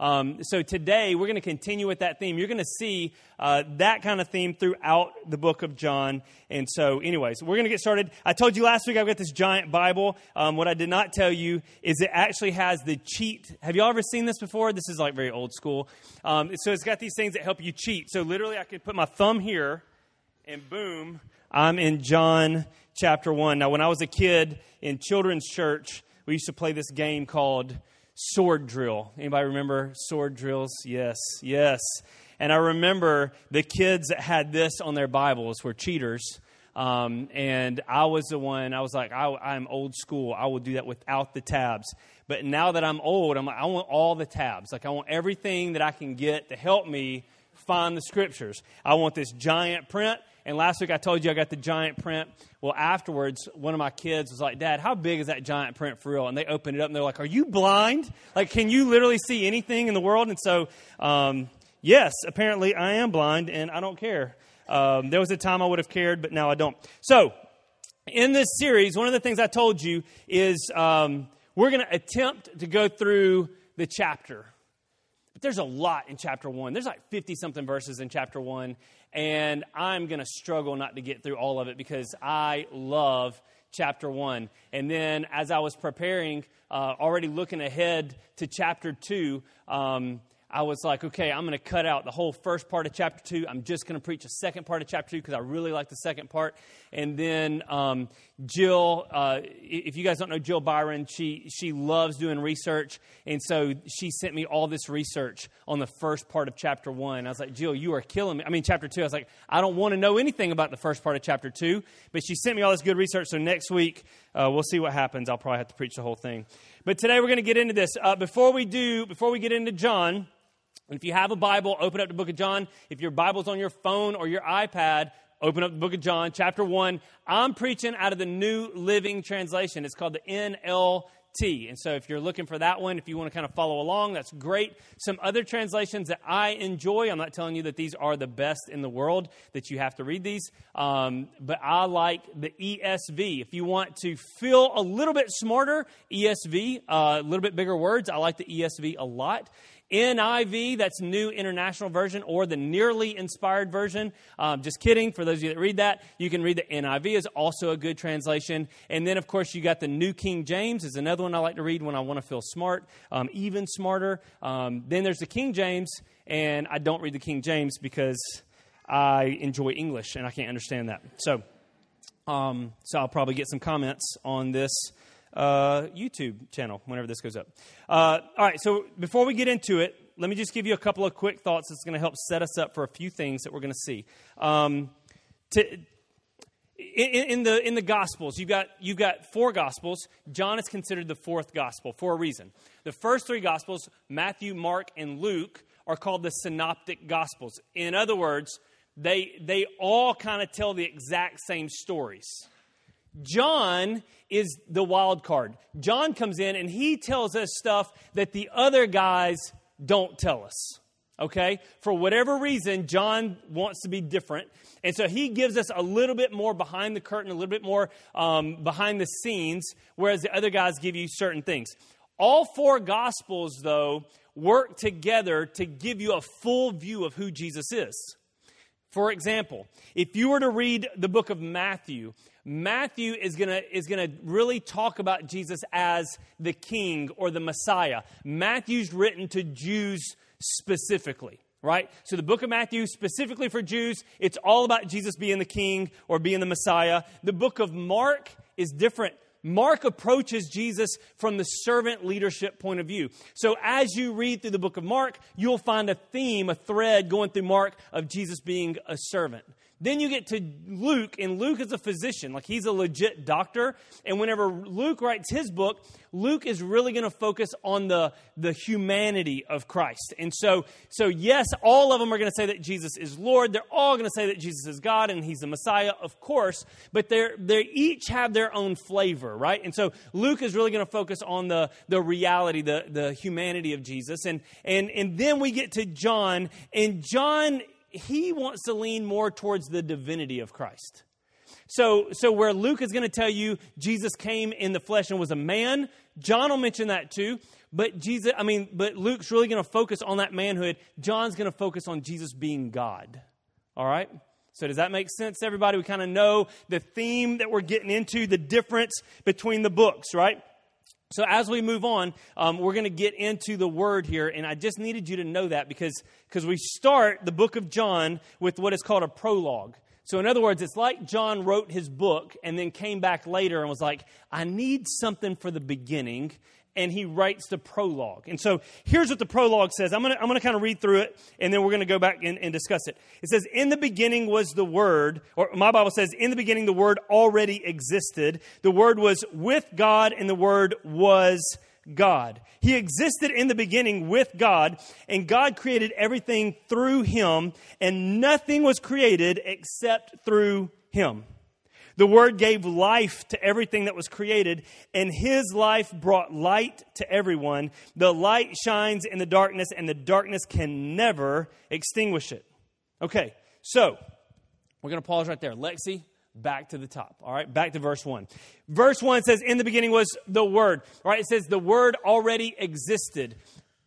um, so today we're going to continue with that theme. You're going to see uh, that kind of theme throughout the book of John. And so, anyways, we're going to get started. I told you last week I've got this giant Bible. Um, what I did not tell you is it actually has the cheat. Have you all ever seen this before? This is like very old school. Um, so it's got these things that help you cheat. So literally, I could put my thumb here, and boom, I'm in John chapter 1. Now, when I was a kid in children's church, we used to play this game called sword drill. Anybody remember sword drills? Yes, yes. And I remember the kids that had this on their Bibles were cheaters. Um, and I was the one, I was like, I, am old school. I will do that without the tabs. But now that I'm old, I'm like, I want all the tabs. Like, I want everything that I can get to help me find the scriptures. I want this giant print. And last week I told you I got the giant print. Well, afterwards, one of my kids was like, Dad, how big is that giant print for real? And they opened it up and they're like, Are you blind? Like, can you literally see anything in the world? And so, um, yes, apparently I am blind and I don't care. Um, there was a time I would have cared, but now I don't. So, in this series, one of the things I told you is um, we're going to attempt to go through the chapter. But there's a lot in chapter one. There's like 50 something verses in chapter one and I'm going to struggle not to get through all of it because I love chapter 1. And then as I was preparing, uh, already looking ahead to chapter 2, um, I was like, okay, I'm going to cut out the whole first part of chapter two. I'm just going to preach a second part of chapter two because I really like the second part. And then um, Jill, uh, if you guys don't know Jill Byron, she she loves doing research, and so she sent me all this research on the first part of chapter one. I was like, Jill, you are killing me. I mean, chapter two. I was like, I don't want to know anything about the first part of chapter two, but she sent me all this good research. So next week uh, we'll see what happens. I'll probably have to preach the whole thing. But today we're going to get into this. Uh, before we do, before we get into John. If you have a Bible, open up the book of John. If your Bible's on your phone or your iPad, open up the book of John, chapter 1. I'm preaching out of the New Living Translation. It's called the NLT. And so if you're looking for that one, if you want to kind of follow along, that's great. Some other translations that I enjoy, I'm not telling you that these are the best in the world, that you have to read these, um, but I like the ESV. If you want to feel a little bit smarter, ESV, uh, a little bit bigger words, I like the ESV a lot. NIV, that's New International Version, or the Nearly Inspired Version. Um, just kidding. For those of you that read that, you can read the NIV is also a good translation. And then, of course, you got the New King James is another one I like to read when I want to feel smart, um, even smarter. Um, then there's the King James, and I don't read the King James because I enjoy English and I can't understand that. So, um, so I'll probably get some comments on this uh, YouTube channel whenever this goes up. Uh, all right, so before we get into it, let me just give you a couple of quick thoughts that's going to help set us up for a few things that we're going to see. Um, to, in, in, the in the Gospels, you've got you've got four Gospels. John is considered the fourth Gospel for a reason. The first three Gospels, Matthew, Mark, and Luke, are called the Synoptic Gospels. In other words, they they all kind of tell the exact same stories. John is the wild card. John comes in and he tells us stuff that the other guys don't tell us. Okay? For whatever reason, John wants to be different. And so he gives us a little bit more behind the curtain, a little bit more um, behind the scenes, whereas the other guys give you certain things. All four Gospels, though, work together to give you a full view of who Jesus is. For example, if you were to read the book of Matthew, Matthew is going to is going to really talk about Jesus as the king or the Messiah. Matthew's written to Jews specifically, right? So the book of Matthew specifically for Jews, it's all about Jesus being the king or being the Messiah. The book of Mark is different. Mark approaches Jesus from the servant leadership point of view. So as you read through the book of Mark, you'll find a theme, a thread going through Mark of Jesus being a servant. Then you get to Luke, and Luke is a physician, like he's a legit doctor. And whenever Luke writes his book, Luke is really going to focus on the, the humanity of Christ. And so, so, yes, all of them are going to say that Jesus is Lord. They're all going to say that Jesus is God and he's the Messiah, of course, but they're, they each have their own flavor, right? And so Luke is really going to focus on the, the reality, the, the humanity of Jesus. And, and, and then we get to John, and John he wants to lean more towards the divinity of Christ. So, so where Luke is going to tell you Jesus came in the flesh and was a man, John will mention that too. But Jesus, I mean, but Luke's really going to focus on that manhood. John's going to focus on Jesus being God. All right? So, does that make sense, everybody? We kind of know the theme that we're getting into, the difference between the books, right? So, as we move on, um, we're going to get into the word here, and I just needed you to know that because because we start the book of John with what is called a prologue. So, in other words, it's like John wrote his book and then came back later and was like, I need something for the beginning and he writes the prologue. And so here's what the prologue says. I'm going to I'm going to kind of read through it, and then we're going to go back and, and discuss it. It says, In the beginning was the Word, or my Bible says, In the beginning the Word already existed. The Word was with God, and the Word was God. He existed in the beginning with God, and God created everything through him, and nothing was created except through him. The Word gave life to everything that was created, and His life brought light to everyone. The light shines in the darkness, and the darkness can never extinguish it. Okay, so we're going to pause right there. Lexi, back to the top. All right, back to verse 1. Verse 1 says, In the beginning was the Word. All right, it says the Word already existed.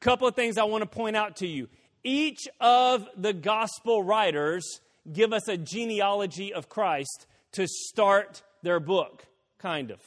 Couple of things I want to point out to you. Each of the gospel writers give us a genealogy of Christ to start their book, kind of,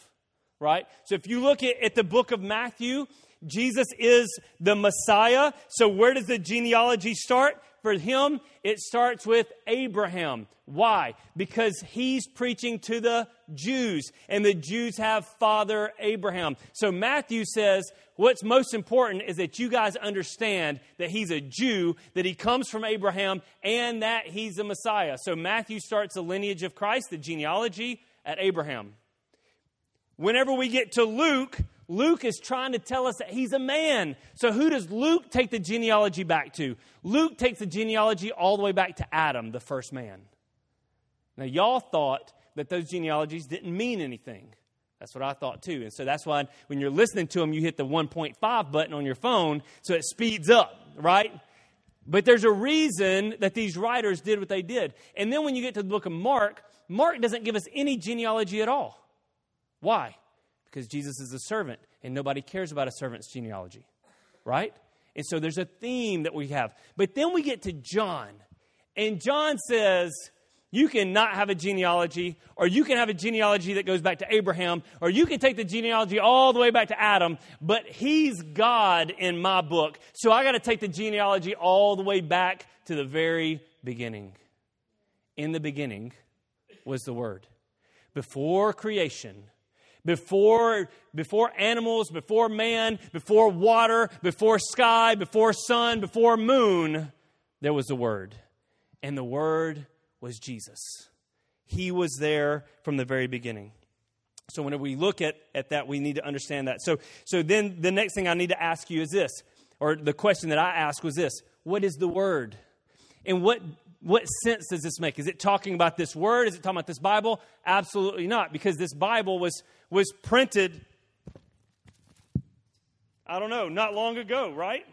right? So if you look at, at the book of Matthew, Jesus is the Messiah. So where does the genealogy start? For him, it starts with Abraham. Why? Because he's preaching to the Jews, and the Jews have Father Abraham. So Matthew says, What's most important is that you guys understand that he's a Jew, that he comes from Abraham, and that he's the Messiah. So Matthew starts the lineage of Christ, the genealogy, at Abraham. Whenever we get to Luke, Luke is trying to tell us that he's a man. So, who does Luke take the genealogy back to? Luke takes the genealogy all the way back to Adam, the first man. Now, y'all thought that those genealogies didn't mean anything. That's what I thought too. And so that's why when you're listening to them, you hit the 1.5 button on your phone so it speeds up, right? But there's a reason that these writers did what they did. And then when you get to the book of Mark, Mark doesn't give us any genealogy at all. Why? Because Jesus is a servant and nobody cares about a servant's genealogy, right? And so there's a theme that we have. But then we get to John, and John says, you can not have a genealogy, or you can have a genealogy that goes back to Abraham, or you can take the genealogy all the way back to Adam, but he's God in my book. So I got to take the genealogy all the way back to the very beginning. In the beginning was the Word. Before creation, before, before animals, before man, before water, before sky, before sun, before moon, there was the Word. And the Word was Jesus. He was there from the very beginning. So whenever we look at, at that, we need to understand that. So, so then the next thing I need to ask you is this, or the question that I asked was this What is the Word? And what what sense does this make? Is it talking about this word? Is it talking about this Bible? Absolutely not, because this Bible was, was printed, I don't know, not long ago, right?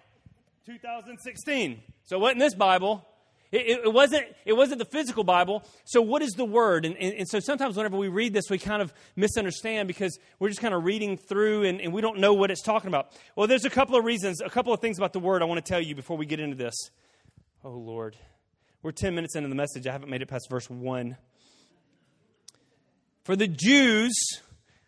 2016. So it wasn't this Bible. It, it, wasn't, it wasn't the physical Bible. So, what is the word? And, and, and, so, sometimes whenever we read this, we kind of misunderstand because we're just kind of reading through and, and we don't know what it's talking about. Well, there's a couple of reasons, a couple of things about the word I want to tell you before we get into this. Oh, Lord. We're 10 minutes into the message. I haven't made it past verse 1. For the Jews,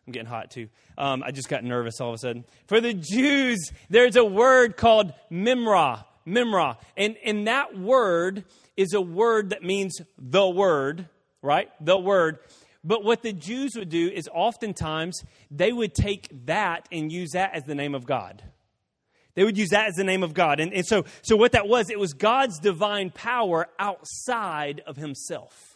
I'm getting hot too. Um, I just got nervous all of a sudden. For the Jews, there's a word called Memra. Memra. And, and that word is a word that means the word, right? The word. But what the Jews would do is oftentimes they would take that and use that as the name of God. They would use that as the name of God. And, and so, so what that was, it was God's divine power outside of himself.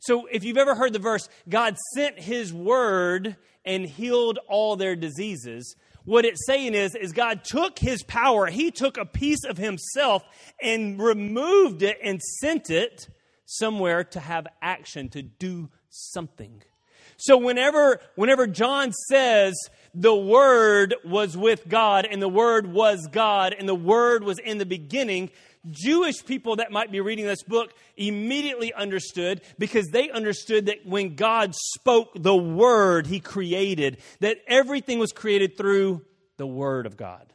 So if you've ever heard the verse, God sent his word and healed all their diseases, what it's saying is, is God took his power, he took a piece of himself and removed it and sent it somewhere to have action, to do something. So whenever, whenever John says the Word was with God and the Word was God and the Word was in the beginning, Jewish people that might be reading this book immediately understood because they understood that when God spoke the Word He created, that everything was created through the Word of God.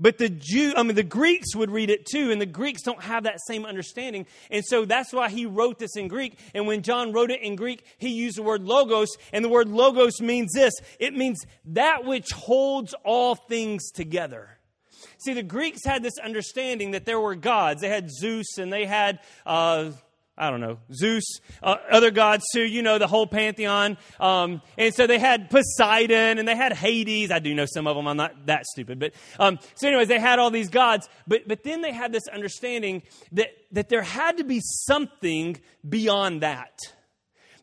But the Jew, I mean, the Greeks would read it too, and the Greeks don't have that same understanding. And so that's why he wrote this in Greek. And when John wrote it in Greek, he used the word logos, and the word logos means this it means that which holds all things together. See, the Greeks had this understanding that there were gods. They had Zeus and they had. Uh, I don't know, Zeus, uh, other gods too, you know, the whole pantheon. Um, and so they had Poseidon and they had Hades. I do know some of them. I'm not that stupid. But um, so, anyways, they had all these gods. But, but then they had this understanding that, that there had to be something beyond that.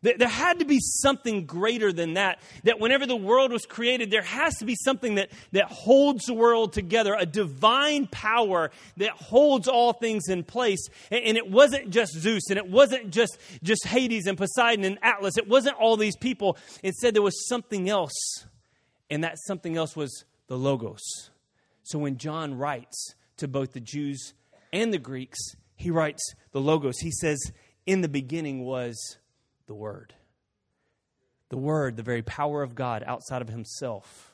There had to be something greater than that. That whenever the world was created, there has to be something that, that holds the world together, a divine power that holds all things in place. And, and it wasn't just Zeus, and it wasn't just, just Hades and Poseidon and Atlas. It wasn't all these people. Instead, there was something else, and that something else was the Logos. So when John writes to both the Jews and the Greeks, he writes the Logos. He says, In the beginning was the Word. The Word, the very power of God outside of Himself.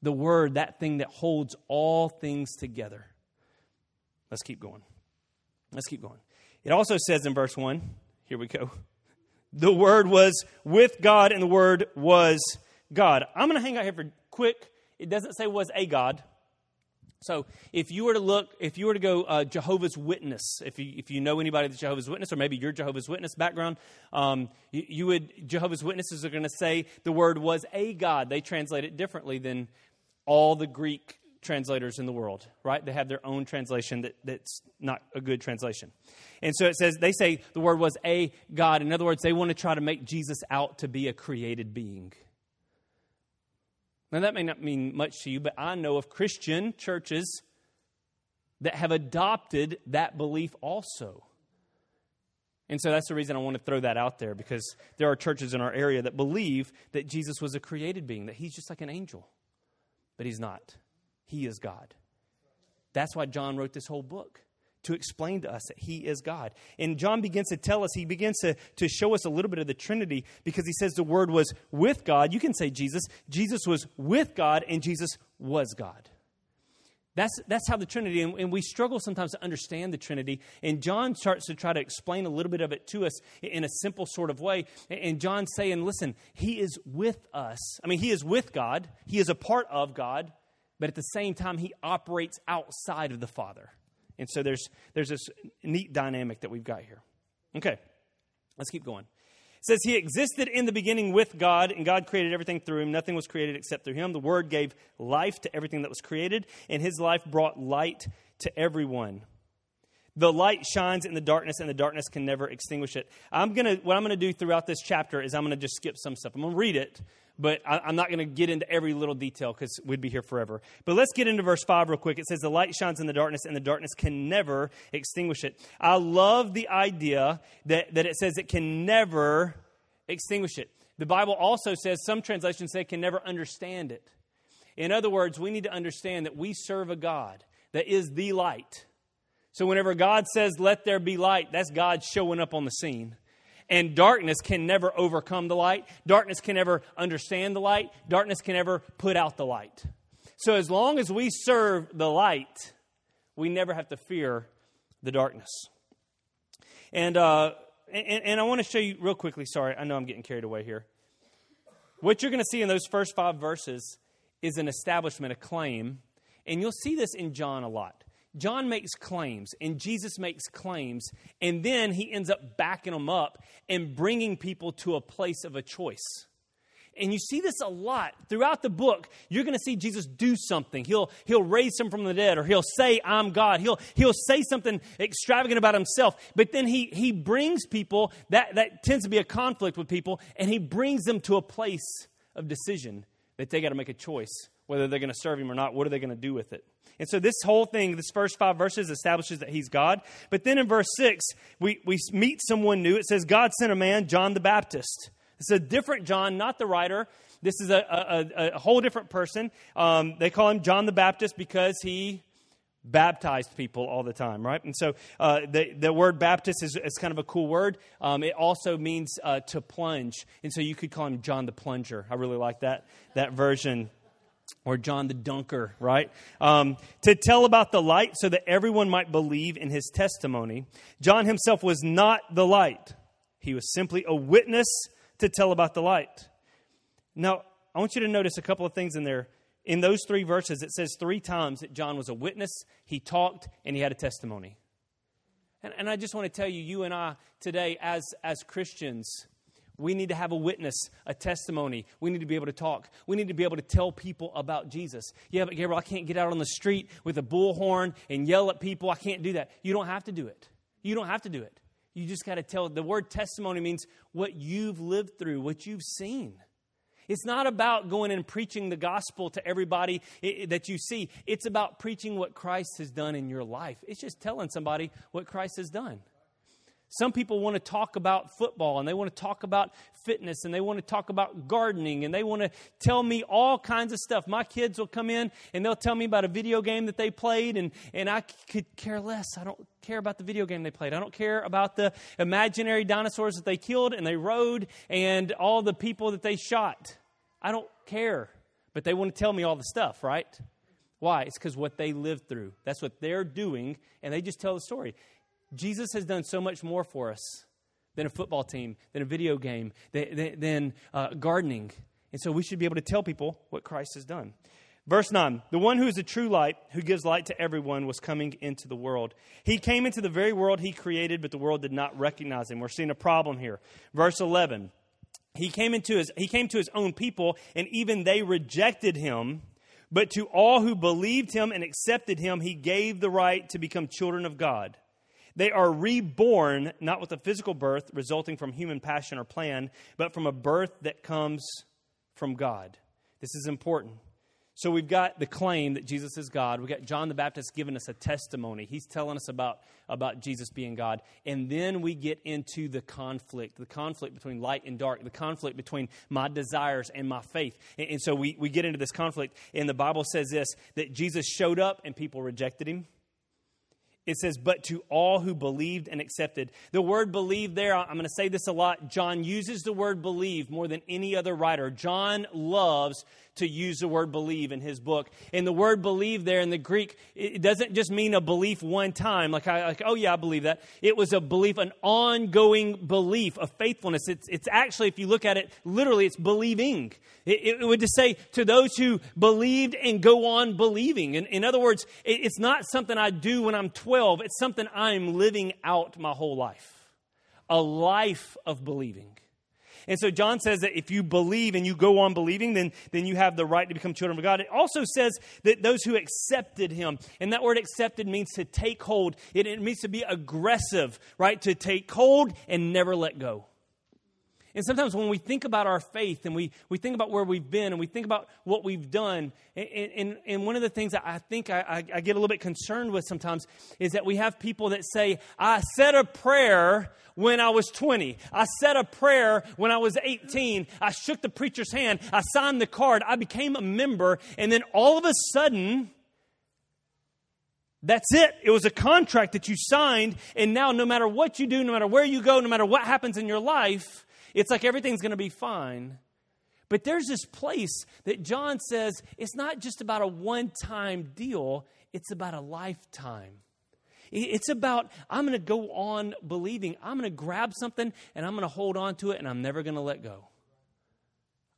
The Word, that thing that holds all things together. Let's keep going. Let's keep going. It also says in verse 1, here we go. The Word was with God, and the Word was God. I'm going to hang out here for quick. It doesn't say was a God. So, if you were to look, if you were to go uh, Jehovah's Witness, if you, if you know anybody that's Jehovah's Witness, or maybe your Jehovah's Witness background, um, you, you, would, Jehovah's Witnesses are going to say the word was a God. They translate it differently than all the Greek translators in the world, right? They have their own translation that, that's not a good translation. And so it says, they say the word was a God. In other words, they want to try to make Jesus out to be a created being. Now, that may not mean much to you, but I know of Christian churches that have adopted that belief also. And so that's the reason I want to throw that out there because there are churches in our area that believe that Jesus was a created being, that he's just like an angel. But he's not, he is God. That's why John wrote this whole book to explain to us that He is God. And John begins to tell us, he begins to, to show us a little bit of the Trinity because he says the Word was with God. You can say Jesus. Jesus was with God, and Jesus was God. That's, that's how the Trinity, and, and, we struggle sometimes to understand the Trinity. And John starts to try to explain a little bit of it to us in a simple sort of way. And John's saying, listen, He is with us. I mean, He is with God, He is a part of God, but at the same time, He operates outside of the Father. And so there's, there's this neat dynamic that we've got here. Okay, let's keep going. It says, He existed in the beginning with God, and God created everything through him. Nothing was created except through him. The Word gave life to everything that was created, and his life brought light to everyone. The light shines in the darkness, and the darkness can never extinguish it. I'm gonna, what I'm going to do throughout this chapter is I'm going to just skip some stuff. I'm going to read it, but I, am not going to get into every little detail because we'd be here forever. But let's get into verse 5 real quick. It says, The light shines in the darkness, and the darkness can never extinguish it. I love the idea that, that it says it can never extinguish it. The Bible also says, some translations say, can never understand it. In other words, we need to understand that we serve a God that is the light. So whenever God says, Let there be light, that's God showing up on the scene. And darkness can never overcome the light. Darkness can never understand the light. Darkness can never put out the light. So as long as we serve the light, we never have to fear the darkness. And, uh, and, and I want to show you real quickly. Sorry, I know I'm getting carried away here. What you're going to see in those first five verses is an establishment, a claim. And you'll see this in John a lot. John makes claims and Jesus makes claims, and then he ends up backing them up and bringing people to a place of a choice. And you see this a lot throughout the book. You're going to see Jesus do something. He'll, he'll raise him from the dead, or he'll say, I'm God. He'll, he'll say something extravagant about himself. But then he, he brings people, that, that tends to be a conflict with people, and he brings them to a place of decision that they got to make a choice whether they're going to serve him or not. What are they going to do with it? And so this whole thing, this first five verses establishes that he's God. But then in verse six, we, we meet someone new. It says, God sent a man, John the Baptist. It's a different John, not the writer. This is a, a, a whole different person. Um, they call him John the Baptist because he baptized people all the time, right? And so uh, the, the word Baptist is, is kind of a cool word. Um, it also means uh, to plunge. And so you could call him John the Plunger. I really like that, that version. Or John the Dunker, right? Um, to tell about the light so that everyone might believe in his testimony. John himself was not the light, he was simply a witness to tell about the light. Now, I want you to notice a couple of things in there in those three verses, it says three times that John was a witness, he talked, and he had a testimony. And, and I just want to tell you, you and I today, as, as Christians, we need to have a witness, a testimony. We need to be able to talk. We need to be able to tell people about Jesus. Yeah, but Gabriel, I can't get out on the street with a bullhorn and yell at people. I can't do that. You don't have to do it. You don't have to do it. You just got to tell. The word testimony means what you've lived through, what you've seen. It's not about going and preaching the gospel to everybody that you see. It's about preaching what Christ has done in your life. It's just telling somebody what Christ has done. Some people want to talk about football and they want to talk about fitness and they want to talk about gardening and they want to tell me all kinds of stuff. My kids will come in and they'll tell me about a video game that they played and, and I could care less. I don't care about the video game they played. I don't care about the imaginary dinosaurs that they killed and they rode and all the people that they shot. I don't care. But they want to tell me all the stuff, right? Why? It's because what they lived through. That's what they're doing, and they just tell the story. Jesus has done so much more for us than a football team, than a video game, than, than uh, gardening. And so we should be able to tell people what Christ has done. Verse 9 The one who is the true light, who gives light to everyone, was coming into the world. He came into the very world he created, but the world did not recognize him. We're seeing a problem here. Verse 11 he came into his he came to his own people and even they rejected him but to all who believed him and accepted him he gave the right to become children of god they are reborn not with a physical birth resulting from human passion or plan but from a birth that comes from god this is important so we've got the claim that Jesus is God. We've got John the Baptist giving us a testimony. He's telling us about, about Jesus being God. And then we get into the conflict the conflict between light and dark, the conflict between my desires and my faith. And, and so we, we get into this conflict. And the Bible says this that Jesus showed up and people rejected him it says, but to all who believed and accepted. The word believe there, I'm going to say this a lot. John uses the word believe more than any other writer. John loves to use the word believe in his book. And the word believe there in the Greek, it doesn't just mean a belief one time, like, I, like oh yeah, I believe that. It was a belief, an ongoing belief, a faithfulness. It's, it's actually, if you look at it literally, it's believing. It, it would just say to those who believed and go on believing. In, in other words, it, it's not something I do when I'm 12 12, it's something I'm living out my whole life. A life of believing. And so John says that if you believe and you go on believing, then, then you have the right to become children of God. It also says that those who accepted him, and that word accepted means to take hold. It, it means to be aggressive, right? To take hold and never let go. And sometimes when we think about our faith and we, we think about where we've been and we think about what we've done, and, and, and one of the things that I think I, I, I get a little bit concerned with sometimes is that we have people that say, I said a prayer when I was 20. I said a prayer when I was 18. I shook the preacher's hand. I signed the card. I became a member. And then all of a sudden, that's it. It was a contract that you signed. And now, no matter what you do, no matter where you go, no matter what happens in your life, it's like everything's going to be fine. But there's this place that John says it's not just about a one time deal, it's about a lifetime. It's about, I'm going to go on believing. I'm going to grab something and I'm going to hold on to it and I'm never going to let go.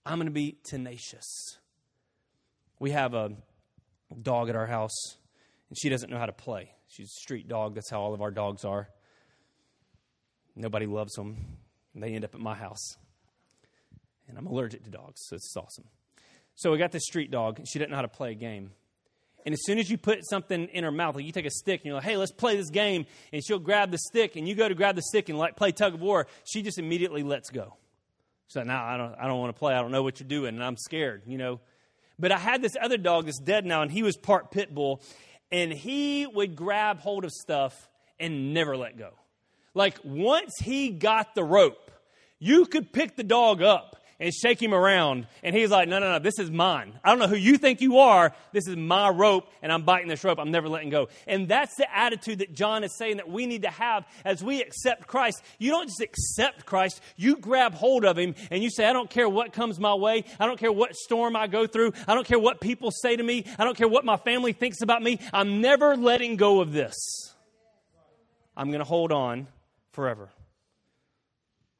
I'm going to be tenacious. We have a dog at our house and she doesn't know how to play. She's a street dog. That's how all of our dogs are. Nobody loves them and they end up at my house. And I'm allergic to dogs, so it's awesome. So we got this street dog, she doesn't know how to play a game. And as soon as you put something in her mouth, like you take a stick and you're like, hey, let's play this game, and she'll grab the stick, and you go to grab the stick and like play tug of war, she just immediately lets go. So now I don't, I don't want to play. I don't know what you're doing, and I'm scared, you know. But I had this other dog that's dead now, and he was part pit bull, and he would grab hold of stuff and never let go. Like once he got the rope, You could pick the dog up and shake him around. And he's like, no, no, no, this is mine. I don't know who you think you are. This is my rope, and I'm biting this rope. I'm never letting go. And that's the attitude that John is saying that we need to have as we accept Christ. You don't just accept Christ, you grab hold of him and you say, I don't care what comes my way. I don't care what storm I go through. I don't care what people say to me. I don't care what my family thinks about me. I'm never letting go of this. I'm going to hold on forever.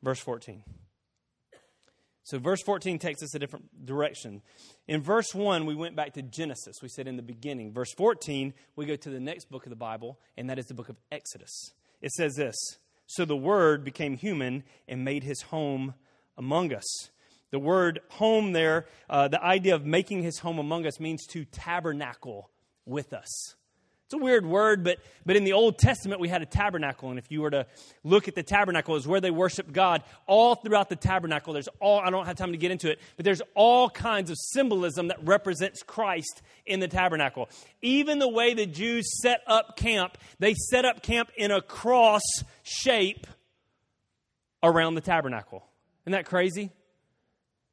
Verse 14. So, verse 14 takes us a different direction. In verse 1, we went back to Genesis. We said in the beginning. Verse 14, we go to the next book of the Bible, and that is the book of Exodus. It says this So the Word became human and made his home among us. The word home there, uh, the idea of making his home among us means to tabernacle with us. It's a weird word, but, but in the Old Testament, we had a tabernacle. And if you were to look at the tabernacle, is where they worship God. All throughout the tabernacle, there's all, I don't have time to get into it, but there's all kinds of symbolism that represents Christ in the tabernacle. Even the way the Jews set up camp, they set up camp in a cross shape around the tabernacle. Isn't that crazy?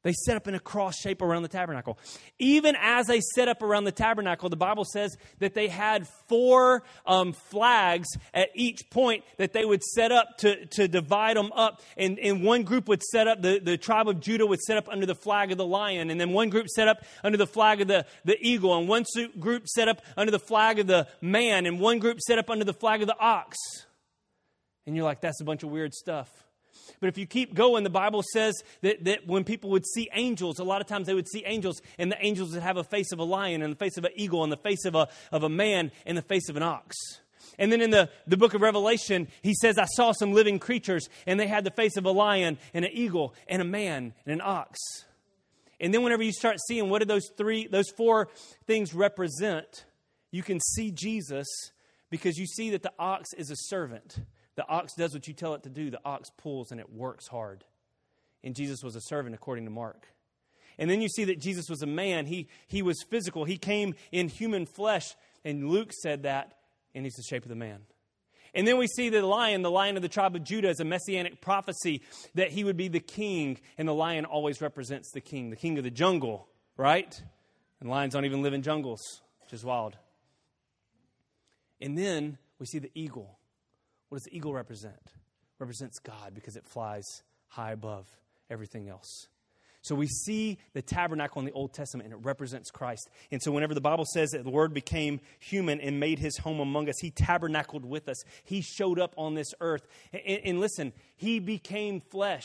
They set up in a cross shape around the tabernacle. Even as they set up around the tabernacle, the Bible says that they had four um, flags at each point that they would set up to, to divide them up. And, and one group would set up, the, the tribe of Judah would set up under the flag of the lion. And then one group set up under the flag of the, the eagle. And one group set up under the flag of the man. And one group set up under the flag of the ox. And you're like, that's a bunch of weird stuff. But if you keep going, the Bible says that, that when people would see angels, a lot of times they would see angels, and the angels would have a face of a lion, and the face of an eagle, and the face of a, of a man, and the face of an ox. And then in the, the book of Revelation, he says, I saw some living creatures, and they had the face of a lion, and an eagle, and a man, and an ox. And then whenever you start seeing what do those three, those four things represent, you can see Jesus because you see that the ox is a servant. The ox does what you tell it to do, the ox pulls and it works hard. And Jesus was a servant, according to Mark. And then you see that Jesus was a man. He, he was physical. He came in human flesh. And Luke said that, and he's the shape of the man. And then we see the lion, the lion of the tribe of Judah, as a messianic prophecy that he would be the king. And the lion always represents the king, the king of the jungle, right? And lions don't even live in jungles, which is wild. And then we see the eagle. What does the eagle represent? It represents God because it flies high above everything else. So we see the tabernacle in the Old Testament and it represents Christ. And so whenever the Bible says that the Word became human and made his home among us, he tabernacled with us. He showed up on this earth. And, and listen, he became flesh.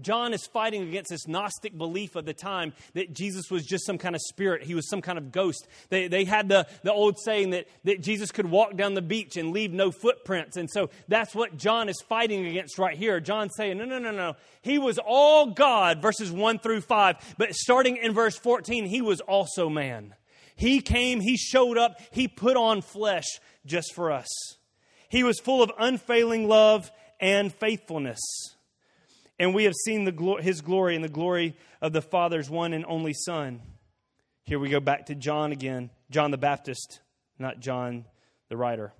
John is fighting against this Gnostic belief of the time that Jesus was just some kind of spirit. He was some kind of ghost. They, they had the, the old saying that, that Jesus could walk down the beach and leave no footprints. And so that's what John is fighting against right here. John's saying, no, no, no, no. He was all God, verses 1 through 5. But starting in verse 14, he was also man. He came, he showed up, he put on flesh just for us. He was full of unfailing love and faithfulness and we have seen the his glory and the glory of the Father's one and only Son. Here we go back to John again, John the Baptist, not John the writer.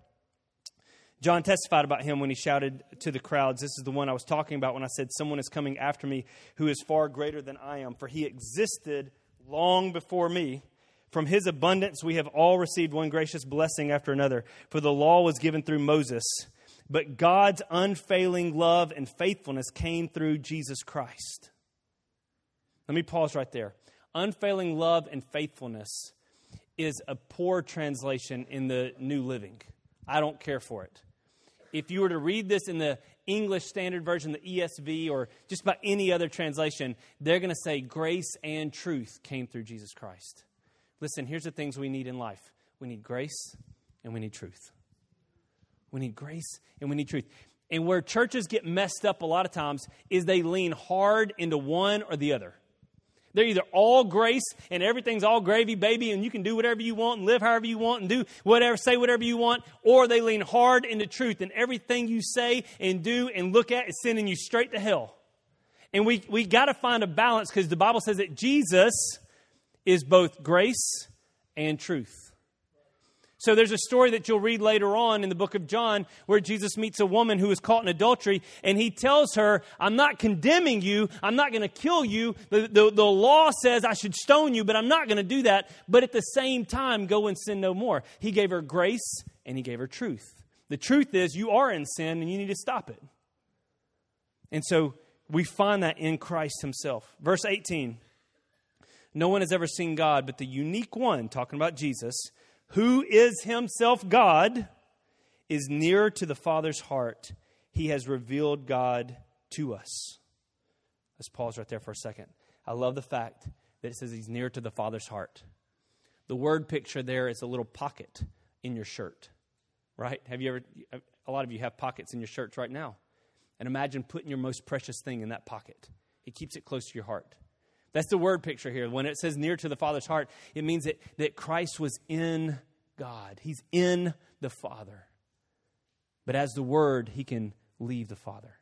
John testified about him when he shouted to the crowds, This is the one I was talking about when I said, Someone is coming after me who is far greater than I am, for he existed long before me. From his abundance, we have all received one gracious blessing after another. For the law was given through Moses but God's unfailing love and faithfulness came through Jesus Christ. Let me pause right there. Unfailing love and faithfulness is a poor translation in the New Living. I don't care for it. If you were to read this in the English Standard Version, the ESV, or just about any other translation, they're going to say grace and truth came through Jesus Christ. Listen, here's the things we need in life we need grace and we need truth. We need grace and we need truth. And where churches get messed up a lot of times is they lean hard into one or the other. They're either all grace and everything's all gravy, baby, and you can do whatever you want and live however you want and do whatever, say whatever you want, or they lean hard into truth and everything you say and do and look at is sending you straight to hell. And we, we got to find a balance because the Bible says that Jesus is both grace and truth. So there's a story that you'll read later on in the book of John where Jesus meets a woman who is caught in adultery and he tells her, I'm not condemning you. I'm not going to kill you. The, the, the law says I should stone you, but I'm not going to do that. But at the same time, go and sin no more. He gave her grace and he gave her truth. The truth is, you are in sin and you need to stop it. And so we find that in Christ Himself. Verse 18 No one has ever seen God, but the unique one, talking about Jesus, who is Himself God, is nearer to the Father's heart. He has revealed God to us. Let's pause right there for a second. I love the fact that it says He's near to the Father's heart. The word picture there is a little pocket in your shirt right? Have you ever, a lot of you have pockets in your shirts right now. And imagine putting your most precious thing in that pocket. It keeps it close to your heart. That's the word picture here. When it says near to the Father's heart, it means that, that Christ was in God, He's in the Father. But as the Word, He can leave the Father.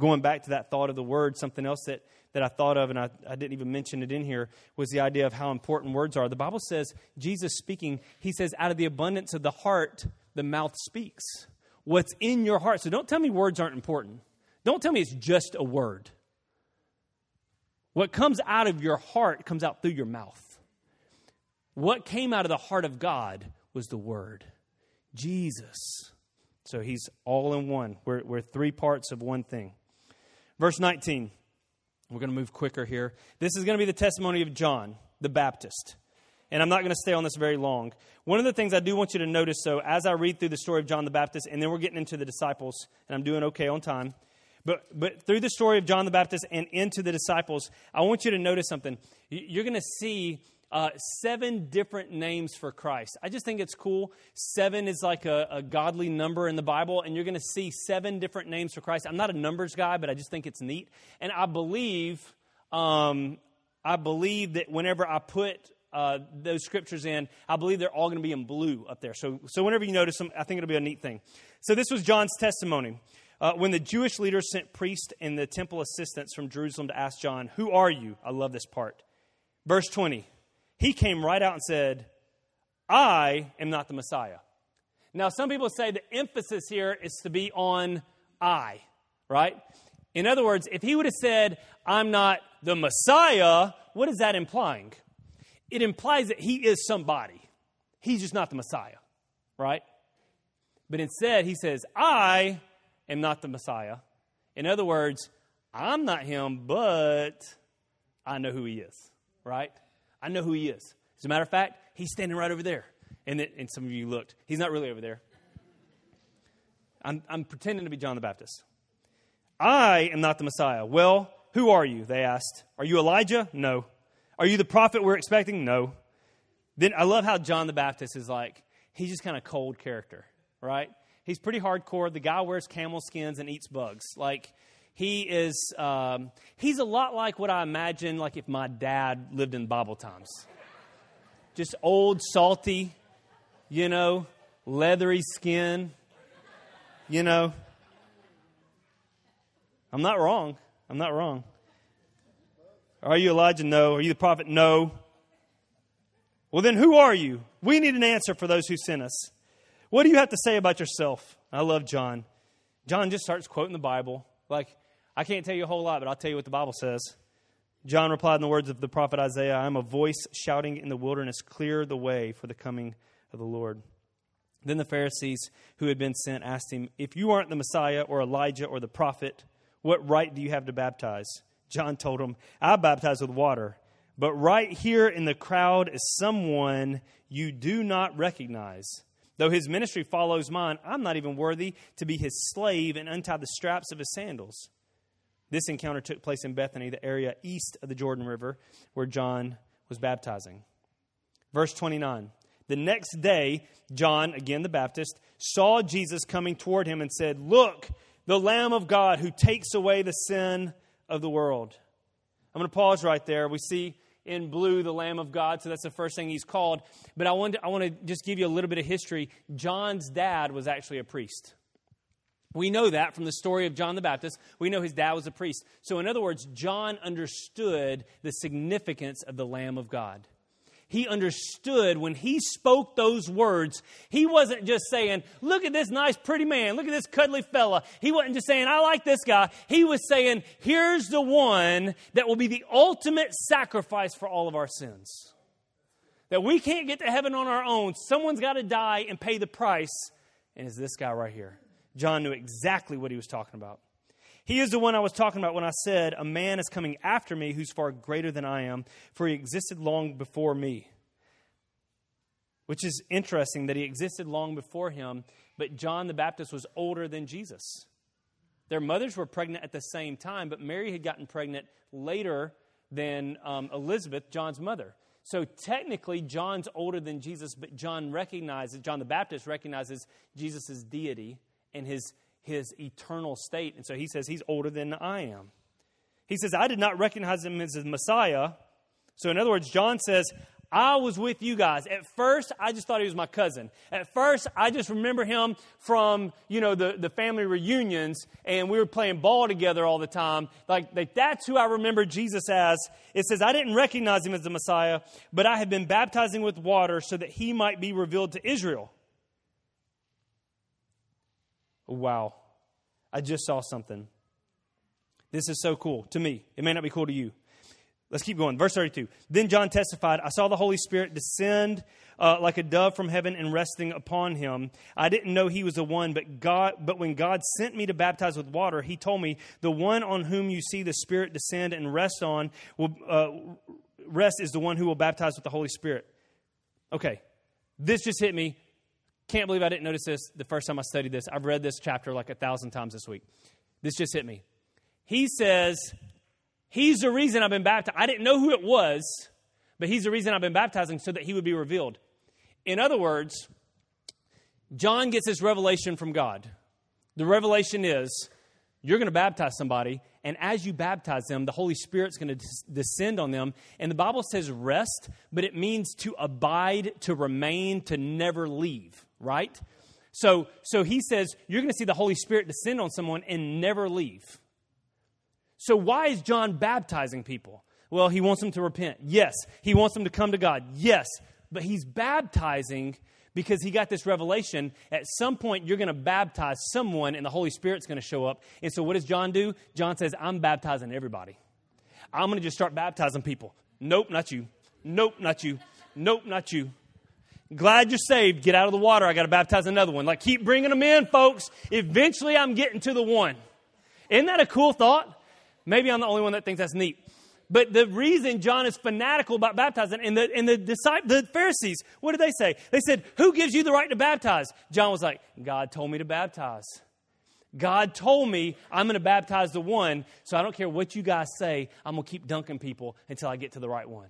Going back to that thought of the Word, something else that, that I thought of, and I, I didn't even mention it in here, was the idea of how important words are. The Bible says, Jesus speaking, He says, out of the abundance of the heart, the mouth speaks. What's in your heart. So don't tell me words aren't important. Don't tell me it's just a word. What comes out of your heart comes out through your mouth. What came out of the heart of God was the word Jesus. So he's all in one. We're, we're three parts of one thing. Verse 19. We're going to move quicker here. This is going to be the testimony of John the Baptist and I'm not going to stay on this very long. One of the things I do want you to notice, so as I read through the story of John the Baptist, and then we're getting into the disciples, and I'm doing okay on time, but, but through the story of John the Baptist and into the disciples, I want you to notice something. You're going to see uh, seven different names for Christ. I just think it's cool. Seven is like a, a godly number in the Bible, and you're going to see seven different names for Christ. I'm not a numbers guy, but I just think it's neat. And I believe, um, I believe that whenever I put uh, those scriptures in, I believe they're all going to be in blue up there. So, so whenever you notice them, I think it'll be a neat thing. So this was John's testimony. Uh, when the Jewish leaders sent priests and the temple assistants from Jerusalem to ask John, Who are you? I love this part. Verse 20. He came right out and said, I am not the Messiah. Now, some people say the emphasis here is to be on I, right? In other words, if he would have said, I'm not the Messiah, what is that implying? it implies that he is somebody. He's just not the Messiah, right? But instead, he says, I am not the Messiah. In other words, I'm not him, but I know who he is, right? I know who he is. As a matter of fact, he's standing right over there. And, it, and some of you looked. He's not really over there. I'm, I'm pretending to be John the Baptist. I am not the Messiah. Well, who are you? They asked. Are you Elijah? No. Are you the prophet we're expecting? No. Then I love how John the Baptist is like, he's just kind of cold character, right? He's pretty hardcore. The guy wears camel skins and eats bugs. Like, he is, um, he's a lot like what I imagine, like if my dad lived in Bible times. Just old, salty, you know, leathery skin, you know. I'm not wrong. I'm not wrong. Are you Elijah? No. Are you the prophet? No. Well, then who are you? We need an answer for those who sent us. What do you have to say about yourself? I love John. John just starts quoting the Bible. Like, I can't tell you a whole lot, but I'll tell you what the Bible says. John replied in the words of the prophet Isaiah I am a voice shouting in the wilderness, clear the way for the coming of the Lord. Then the Pharisees who had been sent asked him, If you aren't the Messiah or Elijah or the prophet, what right do you have to baptize? John told him, I baptize with water, but right here in the crowd is someone you do not recognize. Though his ministry follows mine, I'm not even worthy to be his slave and untie the straps of his sandals. This encounter took place in Bethany, the area east of the Jordan River, where John was baptizing. Verse 29. The next day, John, again the Baptist, saw Jesus coming toward him and said, Look, the Lamb of God who takes away the sin of the world. I'm going to pause right there. We see in blue the Lamb of God, so that's the first thing he's called. But I want to, I want to just give you a little bit of history. John's dad was actually a priest. We know that from the story of John the Baptist. We know his dad was a priest. So, in other words, John understood the significance of the Lamb of God. He understood when he spoke those words, he wasn't just saying, Look at this nice, pretty man. Look at this cuddly fella. He wasn't just saying, I like this guy. He was saying, Here's the one that will be the ultimate sacrifice for all of our sins. That we can't get to heaven on our own. Someone's got to die and pay the price. And it's this guy right here. John knew exactly what he was talking about. He is the one I was talking about when I said, A man is coming after me who's far greater than I am, for he existed long before me. Which is interesting that he existed long before him, but John the Baptist was older than Jesus. Their mothers were pregnant at the same time, but Mary had gotten pregnant later than um, Elizabeth, John's mother. So technically, John's older than Jesus, but John recognizes, John the Baptist recognizes Jesus' deity and his his eternal state. And so he says he's older than I am. He says, I did not recognize him as the Messiah. So, in other words, John says, I was with you guys. At first, I just thought he was my cousin. At first, I just remember him from, you know, the, the family reunions, and we were playing ball together all the time. Like, like, that's who I remember Jesus as. It says, I didn't recognize him as the Messiah, but I have been baptizing with water so that he might be revealed to Israel. Wow. I just saw something. This is so cool to me. It may not be cool to you. Let's keep going. Verse 32. Then John testified, I saw the Holy Spirit descend uh, like a dove from heaven and resting upon him. I didn't know he was the one, but God but when God sent me to baptize with water, he told me, "The one on whom you see the Spirit descend and rest on will uh, rest is the one who will baptize with the Holy Spirit." Okay. This just hit me. Can't believe I didn't notice this the first time I studied this. I've read this chapter like a thousand times this week. This just hit me. He says, He's the reason I've been baptized. I didn't know who it was, but He's the reason I've been baptizing so that He would be revealed. In other words, John gets this revelation from God. The revelation is you're going to baptize somebody, and as you baptize them, the Holy Spirit's going to descend on them. And the Bible says rest, but it means to abide, to remain, to never leave right? So, so he says, You're going to see the Holy Spirit descend on someone and never leave. So, why is John baptizing people? Well, he wants them to repent. Yes. He wants them to come to God. Yes. But he's baptizing because he got this revelation. At some point, you're going to baptize someone and the Holy Spirit's going to show up. And so, what does John do? John says, I'm baptizing everybody. I'm going to just start baptizing people. Nope, not you. Nope, not you. Nope, not you. Glad you're saved. Get out of the water. I got to baptize another one. Like, keep bringing them in, folks. Eventually, I'm getting to the one. Isn't that a cool thought? Maybe I'm the only one that thinks that's neat. But the reason John is fanatical about baptizing, and the, and the, disciples, the Pharisees, what did they say? They said, Who gives you the right to baptize? John was like, God told me to baptize. God told me I'm going to baptize the one, so I don't care what you guys say, I'm going to keep dunking people until I get to the right one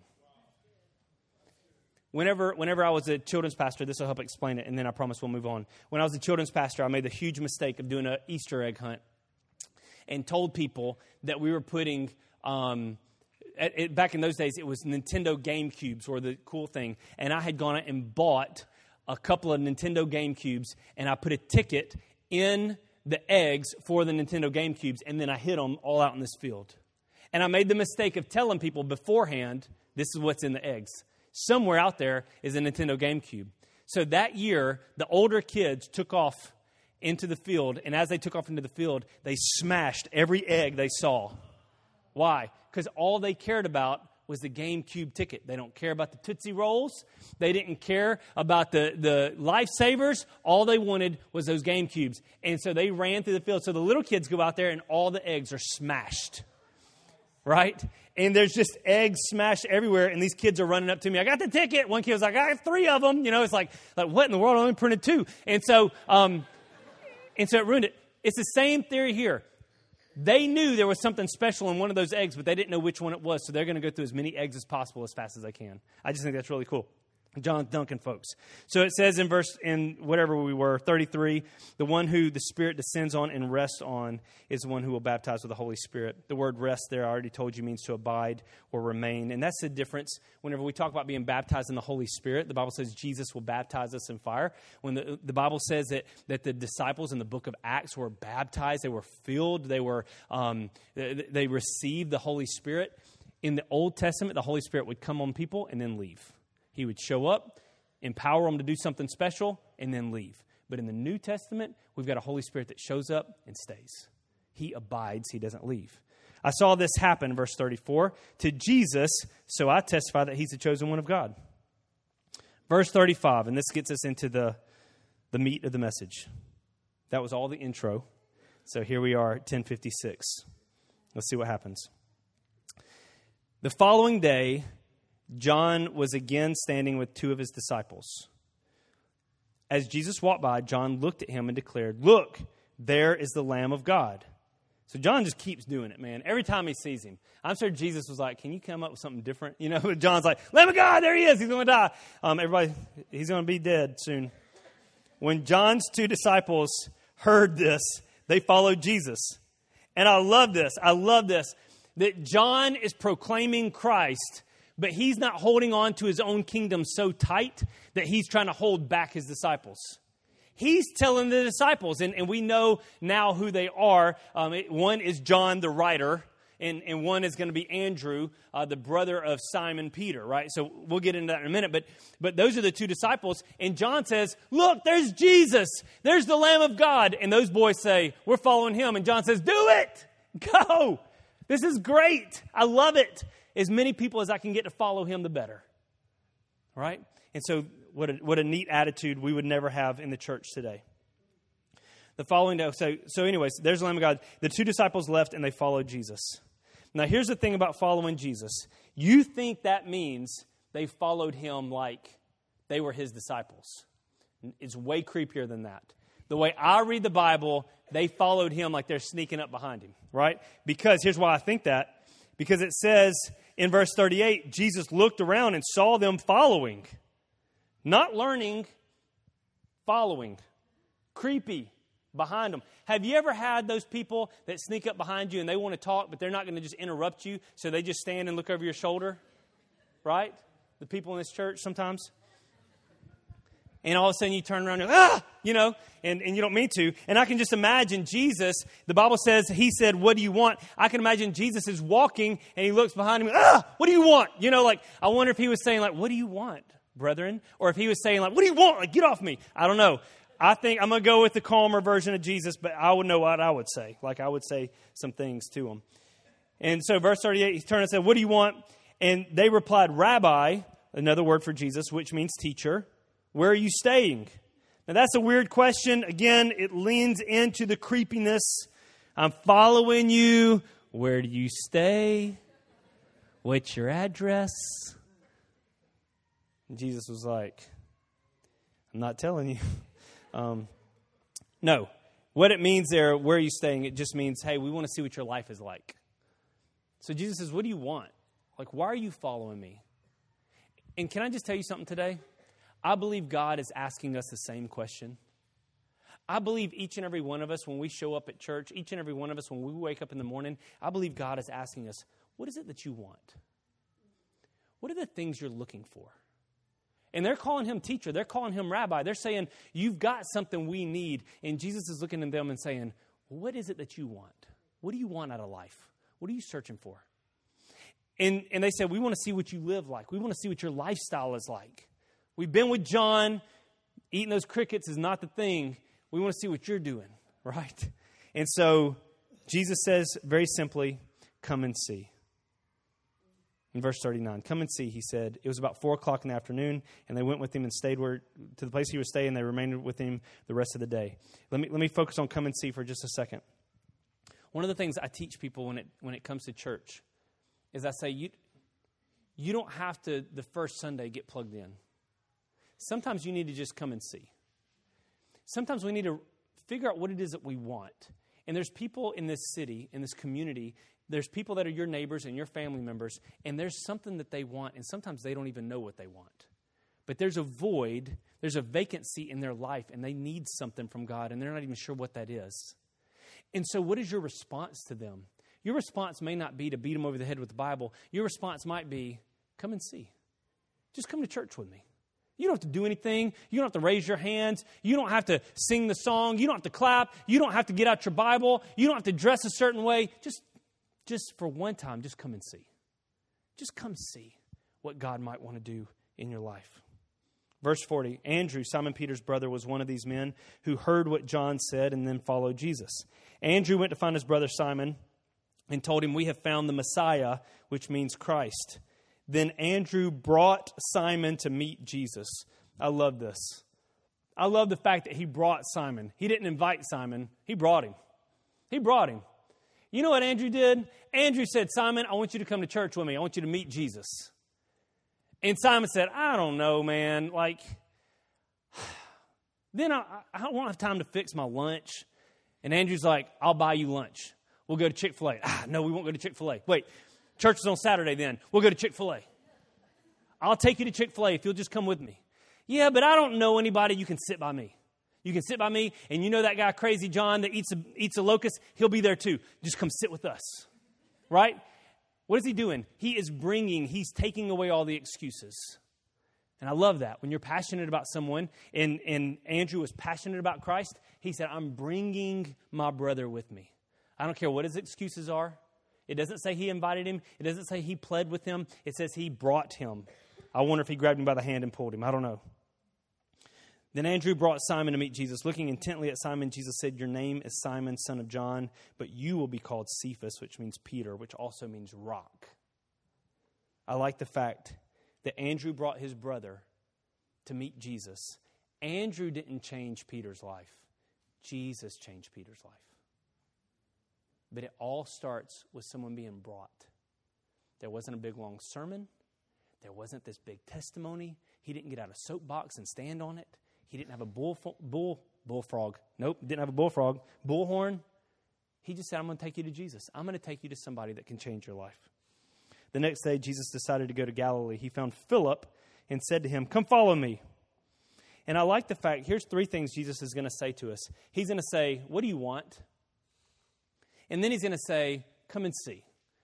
whenever, whenever I was a children's pastor, this will help explain it, and then I promise we'll move on. When I was a children's pastor, I made the huge mistake of doing an Easter egg hunt and told people that we were putting. Um, it, back in those days, it was Nintendo GameCubes were the cool thing, and I had gone and bought a couple of Nintendo GameCubes, and I put a ticket in the eggs for the Nintendo GameCubes, and then I hid them all out in this field. And I made the mistake of telling people beforehand, this is what's in the eggs somewhere out there is a Nintendo GameCube. So that year, the older kids took off into the field, and as they took off into the field, they smashed every egg they saw. Why? Because all they cared about was the GameCube ticket. They don't care about the Tootsie Rolls. They didn't care about the, the lifesavers. All they wanted was those GameCubes. And so they ran through the field. So the little kids go out there, and all the eggs are smashed. Right? And there's just eggs smashed everywhere, and these kids are running up to me. I got the ticket. One kid was like, I have three of them. You know, it's like, like what in the world? I only printed two. And so, um, and so it ruined it. It's the same theory here. They knew there was something special in one of those eggs, but they didn't know which one it was. So they're going to go through as many eggs as possible as fast as they can. I just think that's really cool. John Duncan, folks. So it says in verse, in whatever we were, 33, the one who the Spirit descends on and rests on is the one who will baptize with the Holy Spirit. The word rest there, I already told you, means to abide or remain. And that's the difference whenever we talk about being baptized in the Holy Spirit. The Bible says Jesus will baptize us in fire. When the, the Bible says that, that the disciples in the book of Acts were baptized, they were filled, they, were, um, they, they received the Holy Spirit. In the Old Testament, the Holy Spirit would come on people and then leave He would show up, empower them to do something special, and then leave. But in the New Testament, we've got a Holy Spirit that shows up and stays. He abides, he doesn't leave. I saw this happen, verse 34, to Jesus, so I testify that he's the chosen one of God. Verse 35, and this gets us into the, the meat of the message. That was all the intro. So here we are, 1056. Let's see what happens. The following day, John was again standing with two of his disciples. As Jesus walked by, John looked at him and declared, Look, there is the Lamb of God. So John just keeps doing it, man. Every time he sees him, I'm sure Jesus was like, "Can you come up with something different?" You know, John's like, "Lamb of God, there he is. He's going to die. Um, everybody, he's going to be dead soon." When John's two disciples heard this, they followed Jesus, and I love this. I love this that John is proclaiming Christ, but he's not holding on to his own kingdom so tight that he's trying to hold back his disciples he's telling the disciples, and, and we know now who they are. Um, it, one is John the writer, and, and one is going to be Andrew, uh, the brother of Simon Peter, right? So we'll get into that in a minute. But, but those are the two disciples. And John says, Look, there's Jesus. There's the Lamb of God. And those boys say, We're following him. And John says, Do it. Go. This is great. I love it. As many people as I can get to follow him, the better. Right? And so what a, what a neat attitude we would never have in the church today. The following day, so, so anyways, there's the Lamb of God. The two disciples left and they followed Jesus. Now, here's the thing about following Jesus. You think that means they followed him like they were his disciples. It's way creepier than that. The way I read the Bible, they followed him like they're sneaking up behind him, right? Because here's why I think that. Because it says in verse 38 Jesus looked around and saw them following. Not learning, following. Creepy behind them. Have you ever had those people that sneak up behind you and they want to talk, but they're not going to just interrupt you, so they just stand and look over your shoulder? Right? The people in this church sometimes. And all of a sudden you turn around and, ah, you know, and, and you don't mean to. And I can just imagine Jesus, the Bible says, he said, What do you want? I can imagine Jesus is walking and he looks behind him, ah, what do you want? You know, like, I wonder if he was saying, like, what do you want? brethren, or if he was saying, like, what do you want? Like, get off me. I don't know. I think I'm going to go with the calmer version of Jesus, but I would know what I would say. Like, I would say some things to him. And so, verse 38, he turned and said, What do you want? And they replied, Rabbi, another word for Jesus, which means teacher, where are you staying? Now, that's a weird question. Again, it leans into the creepiness. I'm following you. Where do you stay? What's your address? And Jesus was like, I'm not telling you. um, no. What it means there, where are you staying, it just means, hey, we want to see what your life is like. So Jesus says, What do you want? Like, why are you following me? And can I just tell you something today? I believe God is asking us the same question. I believe each and every one of us, when we show up at church, each and every one of us, when we wake up in the morning, I believe God is asking us, What is it that you want? What are the things you're looking for? And they're calling him teacher. They're calling him rabbi. They're saying, You've got something we need. And Jesus is looking at them and saying, What is it that you want? What do you want out of life? What are you searching for? And, and they said, We want to see what you live like. We want to see what your lifestyle is like. We've been with John. Eating those crickets is not the thing. We want to see what you're doing, right? And so Jesus says very simply, Come and see. In verse 39, come and see, he said. It was about 4 o'clock in the afternoon, and they went with him and stayed where, to the place he was staying, and they remained with him the rest of the day. Let me, let me focus on come and see for just a second. One of the things I teach people when it, when it comes to church is I say, you, you don't have to, the first Sunday, get plugged in. Sometimes you need to just come and see. Sometimes we need to figure out what it is that we want. And there's people in this city, in this community, there's people that are your neighbors and your family members, and there's something that they want, and sometimes they don't even know what they want. But there's a void, there's a vacancy in their life, and they need something from God, and they're not even sure what that is. And so, what is your response to them? Your response may not be to beat them over the head with the Bible. Your response might be, come and see. Just come to church with me. You don't have to do anything. You don't have to raise your hands. You don't have to sing the song. You don't have to clap. You don't have to get out your Bible. You don't have to dress a certain way. Just just for one time, just come and see. Just come see what God might want to do in your life. Verse 40 Andrew, Simon Peter's brother, was one of these men who heard what John said and then followed Jesus. Andrew went to find his brother Simon and told him, We have found the Messiah, which means Christ. Then Andrew brought Simon to meet Jesus. I love this. I love the fact that he brought Simon. He didn't invite Simon, he brought him. He brought him. You know what Andrew did? Andrew said, Simon, I want you to come to church with me. I want you to meet Jesus. And Simon said, I don't know, man. Like, then I, I won't have time to fix my lunch. And Andrew's like, I'll buy you lunch. We'll go to Chick fil A. Ah, no, we won't go to Chick fil A. Wait, church is on Saturday then. We'll go to Chick fil A. I'll take you to Chick fil A if you'll just come with me. Yeah, but I don't know anybody. You can sit by me. You can sit by me, and you know that guy, Crazy John, that eats a, eats a locust? He'll be there too. Just come sit with us. Right? What is he doing? He is bringing, he's taking away all the excuses. And I love that. When you're passionate about someone, and, and Andrew was passionate about Christ, he said, I'm bringing my brother with me. I don't care what his excuses are. It doesn't say he invited him, it doesn't say he pled with him. It says he brought him. I wonder if he grabbed him by the hand and pulled him. I don't know. Then Andrew brought Simon to meet Jesus. Looking intently at Simon, Jesus said, Your name is Simon, son of John, but you will be called Cephas, which means Peter, which also means rock. I like the fact that Andrew brought his brother to meet Jesus. Andrew didn't change Peter's life, Jesus changed Peter's life. But it all starts with someone being brought. There wasn't a big long sermon. There wasn't this big testimony. He didn't get out a soapbox and stand on it. He didn't have a bull, bull, bullfrog. Nope, didn't have a bullfrog. Bullhorn. He just said, I'm going to take you to Jesus. I'm going to take you to somebody that can change your life. The next day, Jesus decided to go to Galilee. He found Philip and said to him, Come follow me. And I like the fact, here's three things Jesus is going to say to us. He's going to say, What do you want? And then he's going to say, Come and see.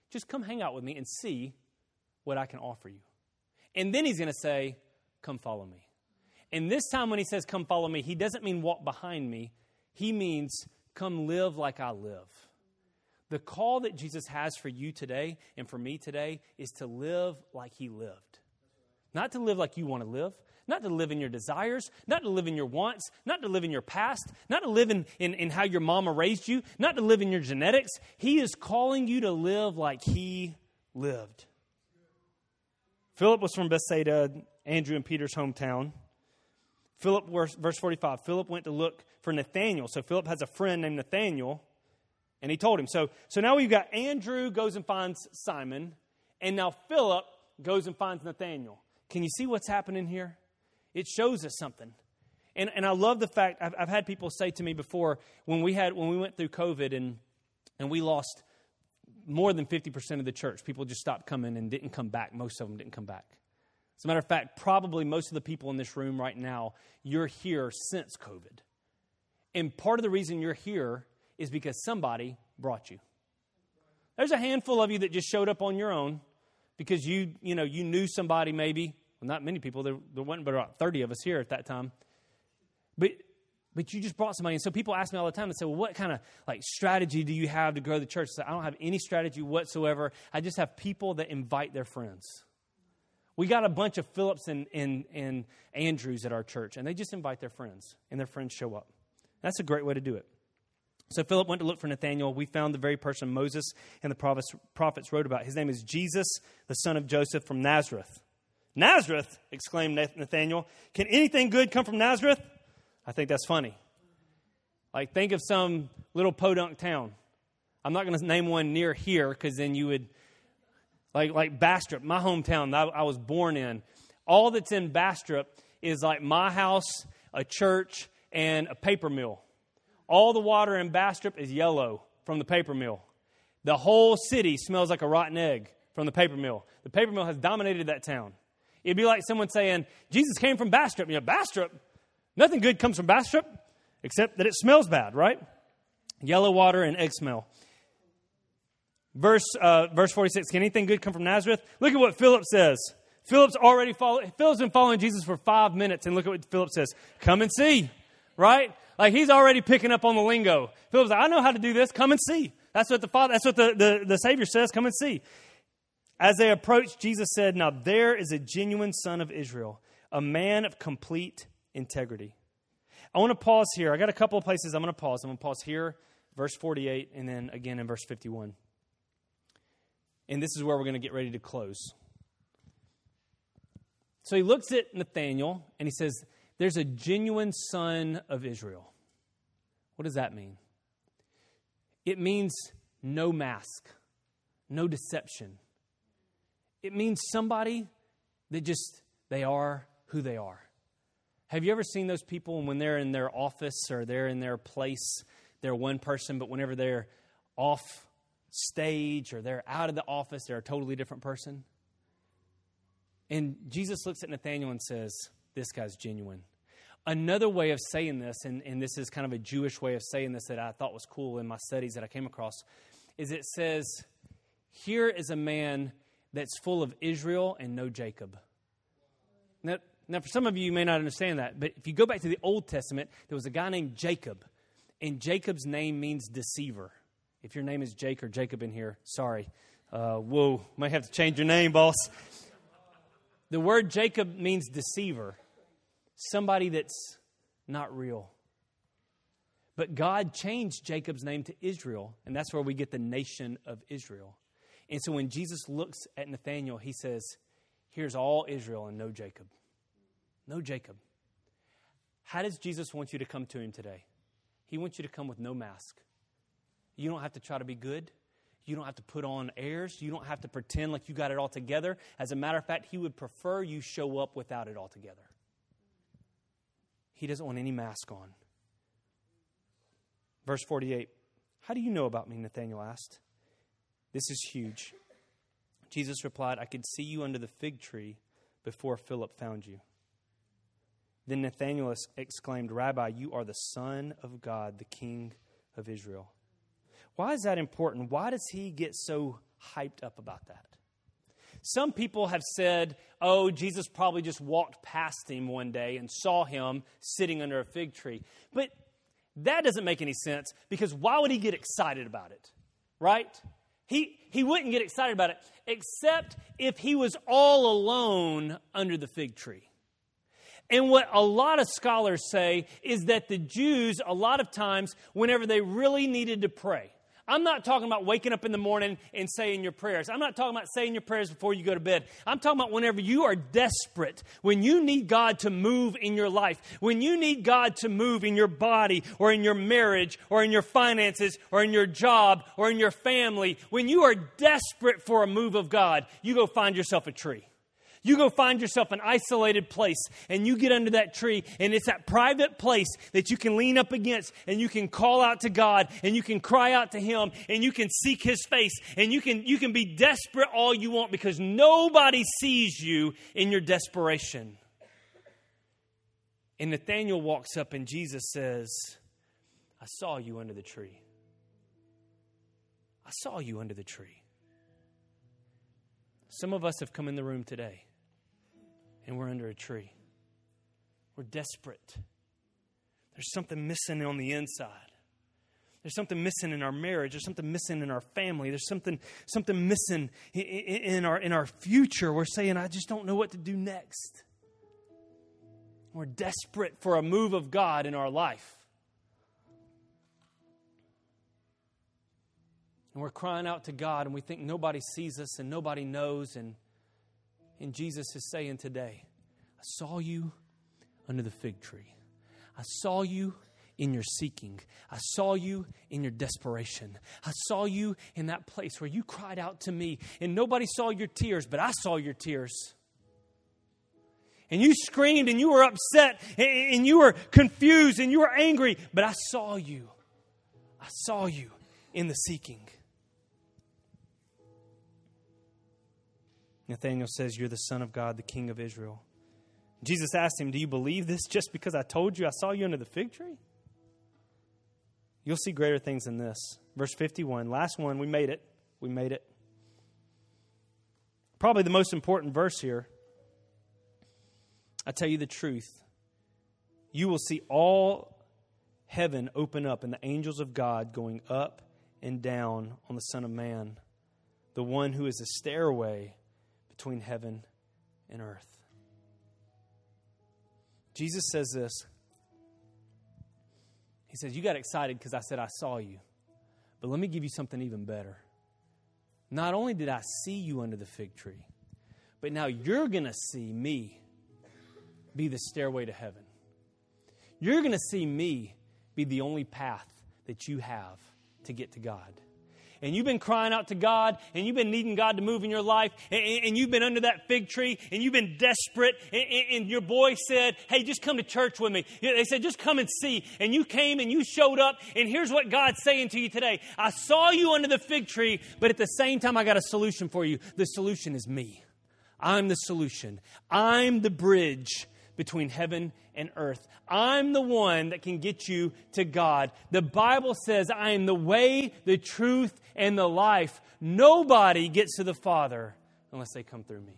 Just come hang out with me and see what I can offer you. And then he's going to say, Come follow me. And this time, when he says, Come follow me, he doesn't mean walk behind me. He means, Come live like I live. The call that Jesus has for you today and for me today is to live like he lived. Not to live like you want to live, not to live in your desires, not to live in your wants, not to live in your past, not to live in, in, in how your mama raised you, not to live in your genetics. He is calling you to live like he lived. Philip was from Bethsaida, Andrew and Peter's hometown. Philip, verse 45, Philip went to look for Nathanael. So Philip has a friend named Nathanael, and he told him. So, so now we've got Andrew goes and finds Simon, and now Philip goes and finds Nathanael. Can you see what's happening here? It shows us something. And, and I love the fact, I've, I've had people say to me before, when we, had, when we went through COVID and, and we lost more than 50% of the church, people just stopped coming and didn't come back. Most of them didn't come back. As a matter of fact, probably most of the people in this room right now, you're here since COVID. And part of the reason you're here is because somebody brought you. There's a handful of you that just showed up on your own because you, you know, you knew somebody maybe. Well, not many people. There, there wasn't but about 30 of us here at that time. But but you just brought somebody. And so people ask me all the time and say, well, what kind of like strategy do you have to grow the church? I, say, I don't have any strategy whatsoever. I just have people that invite their friends. We got a bunch of Phillips and, and, and Andrews at our church, and they just invite their friends, and their friends show up. That's a great way to do it. So Philip went to look for Nathanael. We found the very person Moses and the prophets, prophets wrote about. His name is Jesus, the son of Joseph from Nazareth. Nazareth, exclaimed Nathanael. Can anything good come from Nazareth? I think that's funny. Like, think of some little podunk town. I'm not going to name one near here because then you would like, like Bastrop, my hometown that I was born in. All that's in Bastrop is like my house, a church, and a paper mill. All the water in Bastrop is yellow from the paper mill. The whole city smells like a rotten egg from the paper mill. The paper mill has dominated that town. It'd be like someone saying, Jesus came from Bastrop. You know, Bastrop? Nothing good comes from Bastrop except that it smells bad, right? Yellow water and egg smell. Verse, uh, verse 46 Can anything good come from Nazareth? Look at what Philip says. Philip's already Philip's been following Jesus for five minutes, and look at what Philip says. Come and see, right? Like he's already picking up on the lingo. Philip's like, I know how to do this. Come and see. That's what the Father, that's what the, the, the Savior says. Come and see. As they approached, Jesus said, Now there is a genuine son of Israel, a man of complete integrity. I want to pause here. I got a couple of places I'm going to pause. I'm going to pause here, verse 48, and then again in verse 51. And this is where we're going to get ready to close. So he looks at Nathanael and he says, There's a genuine son of Israel. What does that mean? It means no mask, no deception. It means somebody that just, they are who they are. Have you ever seen those people when they're in their office or they're in their place, they're one person, but whenever they're off stage or they're out of the office, they're a totally different person? And Jesus looks at Nathanael and says, This guy's genuine. Another way of saying this, and, and this is kind of a Jewish way of saying this that I thought was cool in my studies that I came across, is it says, Here is a man that's full of Israel and no Jacob. Now, now, for some of you, you may not understand that, but if you go back to the Old Testament, there was a guy named Jacob, and Jacob's name means deceiver. If your name is Jake or Jacob in here, sorry. Uh, whoa, might have to change your name, boss. The word Jacob means deceiver somebody that's not real. But God changed Jacob's name to Israel, and that's where we get the nation of Israel. And so when Jesus looks at Nathanael, he says, Here's all Israel and no Jacob. No Jacob. How does Jesus want you to come to him today? He wants you to come with no mask. You don't have to try to be good. You don't have to put on airs. You don't have to pretend like you got it all together. As a matter of fact, he would prefer you show up without it all together. He doesn't want any mask on. Verse 48 How do you know about me? Nathanael asked. This is huge. Jesus replied, I could see you under the fig tree before Philip found you. Then Nathanael exclaimed, Rabbi, you are the Son of God, the King of Israel. Why is that important? Why does he get so hyped up about that? Some people have said, oh, Jesus probably just walked past him one day and saw him sitting under a fig tree. But that doesn't make any sense because why would he get excited about it? Right? He, he wouldn't get excited about it except if he was all alone under the fig tree. And what a lot of scholars say is that the Jews, a lot of times, whenever they really needed to pray, I'm not talking about waking up in the morning and saying your prayers. I'm not talking about saying your prayers before you go to bed. I'm talking about whenever you are desperate, when you need God to move in your life, when you need God to move in your body or in your marriage or in your finances or in your job or in your family, when you are desperate for a move of God, you go find yourself a tree. You go find yourself an isolated place and you get under that tree, and it's that private place that you can lean up against and you can call out to God and you can cry out to Him and you can seek His face and you can, you can be desperate all you want because nobody sees you in your desperation. And Nathanael walks up and Jesus says, I saw you under the tree. I saw you under the tree. Some of us have come in the room today and we're under a tree. We're desperate. There's something missing on the inside. There's something missing in our marriage. There's something missing in our family. There's something, something missing in our, in our future. We're saying, I just don't know what to do next. We're desperate for a move of God in our life. And we're crying out to God, and we think nobody sees us and nobody knows. And and Jesus is saying today, I saw you under the fig tree. I saw you in your seeking. I saw you in your desperation. I saw you in that place where you cried out to me, and nobody saw your tears, but I saw your tears. And you screamed and you were upset and you were confused and you were angry, but I saw you. I saw you in the seeking. Nathanael says, You're the Son of God, the King of Israel. Jesus asked him, Do you believe this just because I told you I saw you under the fig tree? You'll see greater things than this. Verse 51, last one, we made it. We made it. Probably the most important verse here. I tell you the truth. You will see all heaven open up and the angels of God going up and down on the Son of Man the one who is a stairway between heaven and earth. Jesus says this. He says, You got excited because I said I saw you. But let me give you something even better. Not only did I see you under the fig tree, but now you're going to see me be the stairway to heaven. You're going to see me be the only path that you have to get to God and you've been crying out to God and you've been needing God to move in your life and, and you've been under that fig tree and you've been desperate and, and, your boy said, Hey, just come to church with me. They said, Just come and see. And you came and you showed up. And here's what God's saying to you today I saw you under the fig tree, but at the same time, I got a solution for you. The solution is me. I'm the solution. I'm the bridge between heaven and earth. I'm the one that can get you to God. The Bible says, I am the way, the truth, and the life. Nobody gets to the Father unless they come through me.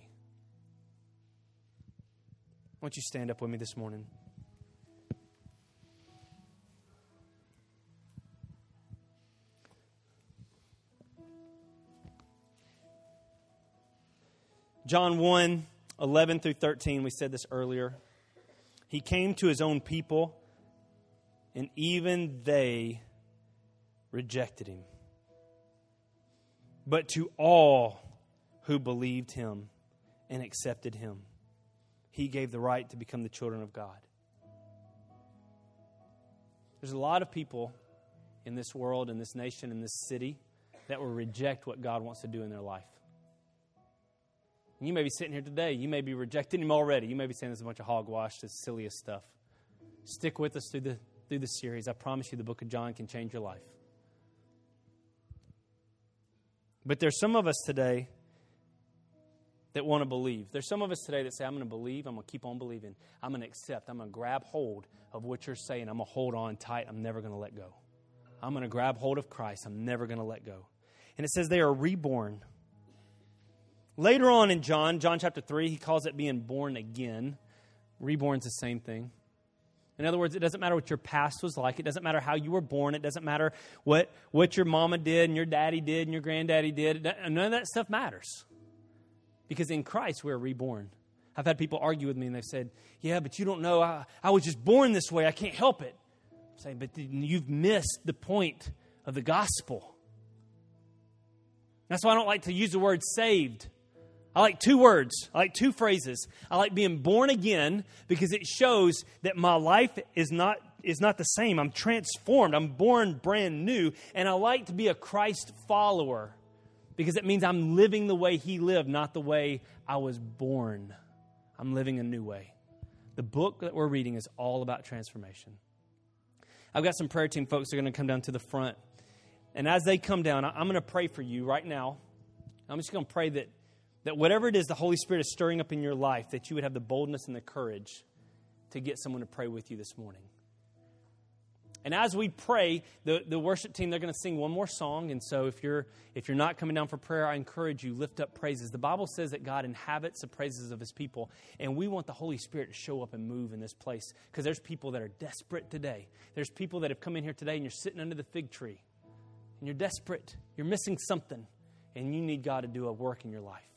Why don't you stand up with me this morning? John 1 11 through 13, we said this earlier. He came to his own people, and even they rejected him. But to all who believed him and accepted him, he gave the right to become the children of God. There's a lot of people in this world, in this nation, in this city that will reject what God wants to do in their life. You may be sitting here today. You may be rejecting him already. You may be saying this is a bunch of hogwash, this silliest stuff. Stick with us through the, through the series. I promise you, the book of John can change your life. But there's some of us today that want to believe. There's some of us today that say, I'm going to believe, I'm going to keep on believing, I'm going to accept, I'm going to grab hold of what you're saying, I'm going to hold on tight, I'm never going to let go. I'm going to grab hold of Christ, I'm never going to let go. And it says they are reborn. Later on in John, John chapter 3, he calls it being born again. Reborn's the same thing. In other words, it doesn't matter what your past was like. It doesn't matter how you were born. It doesn't matter what, what your mama did and your daddy did and your granddaddy did. None of that stuff matters. Because in Christ, we're reborn. I've had people argue with me and they've said, Yeah, but you don't know. I, I was just born this way. I can't help it. I'm saying, But you've missed the point of the gospel. That's why I don't like to use the word saved. I like two words. I like two phrases. I like being born again because it shows that my life is not is not the same. I'm transformed. I'm born brand new. And I like to be a Christ follower because it means I'm living the way he lived, not the way I was born. I'm living a new way. The book that we're reading is all about transformation. I've got some prayer team folks that are going to come down to the front. And as they come down, I'm going to pray for you right now. I'm just going to pray that that whatever it is the Holy Spirit is stirring up in your life, that you would have the boldness and the courage to get someone to pray with you this morning. And as we pray, the, the worship team, they're going to sing one more song. And so if you're, if you're not coming down for prayer, I encourage you, lift up praises. The Bible says that God inhabits the praises of his people. And we want the Holy Spirit to show up and move in this place because there's people that are desperate today. There's people that have come in here today and you're sitting under the fig tree and you're desperate. You're missing something and you need God to do a work in your life.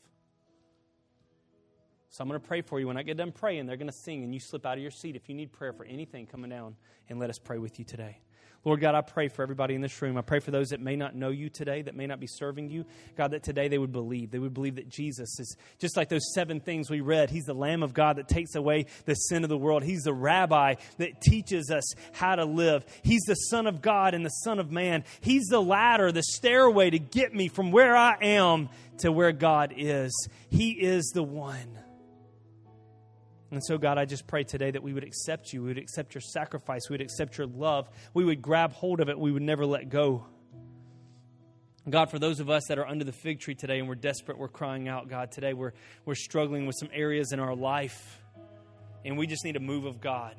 So I'm going to pray for you. When I get done praying, they're going to sing, and you slip out of your seat if you need prayer for anything coming down, and let us pray with you today. Lord God, I pray for everybody in this room. I pray for those that may not know you today, that may not be serving you. God, that today they would believe. They would believe that Jesus is just like those seven things we read. He's the Lamb of God that takes away the sin of the world. He's the rabbi that teaches us how to live. He's the Son of God and the Son of Man. He's the ladder, the stairway to get me from where I am to where God is. He is the one. And so, God, I just pray today that we would accept you. We would accept your sacrifice. We would accept your love. We would grab hold of it. We would never let go. God, for those of us that are under the fig tree today and we're desperate, we're crying out, God, today we're, we're struggling with some areas in our life and we just need a move of God.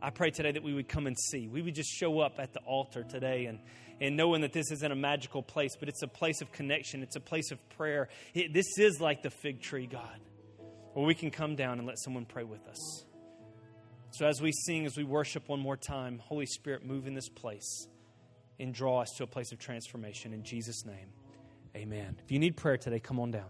I pray today that we would come and see. We would just show up at the altar today and, and knowing that this isn't a magical place, but it's a place of connection, it's a place of prayer. It, this is like the fig tree, God or we can come down and let someone pray with us. So, as we sing, as we worship one more time, Holy Spirit, move in this place and draw us to a place of transformation. In Jesus' name, Amen. If you need prayer today, come on down.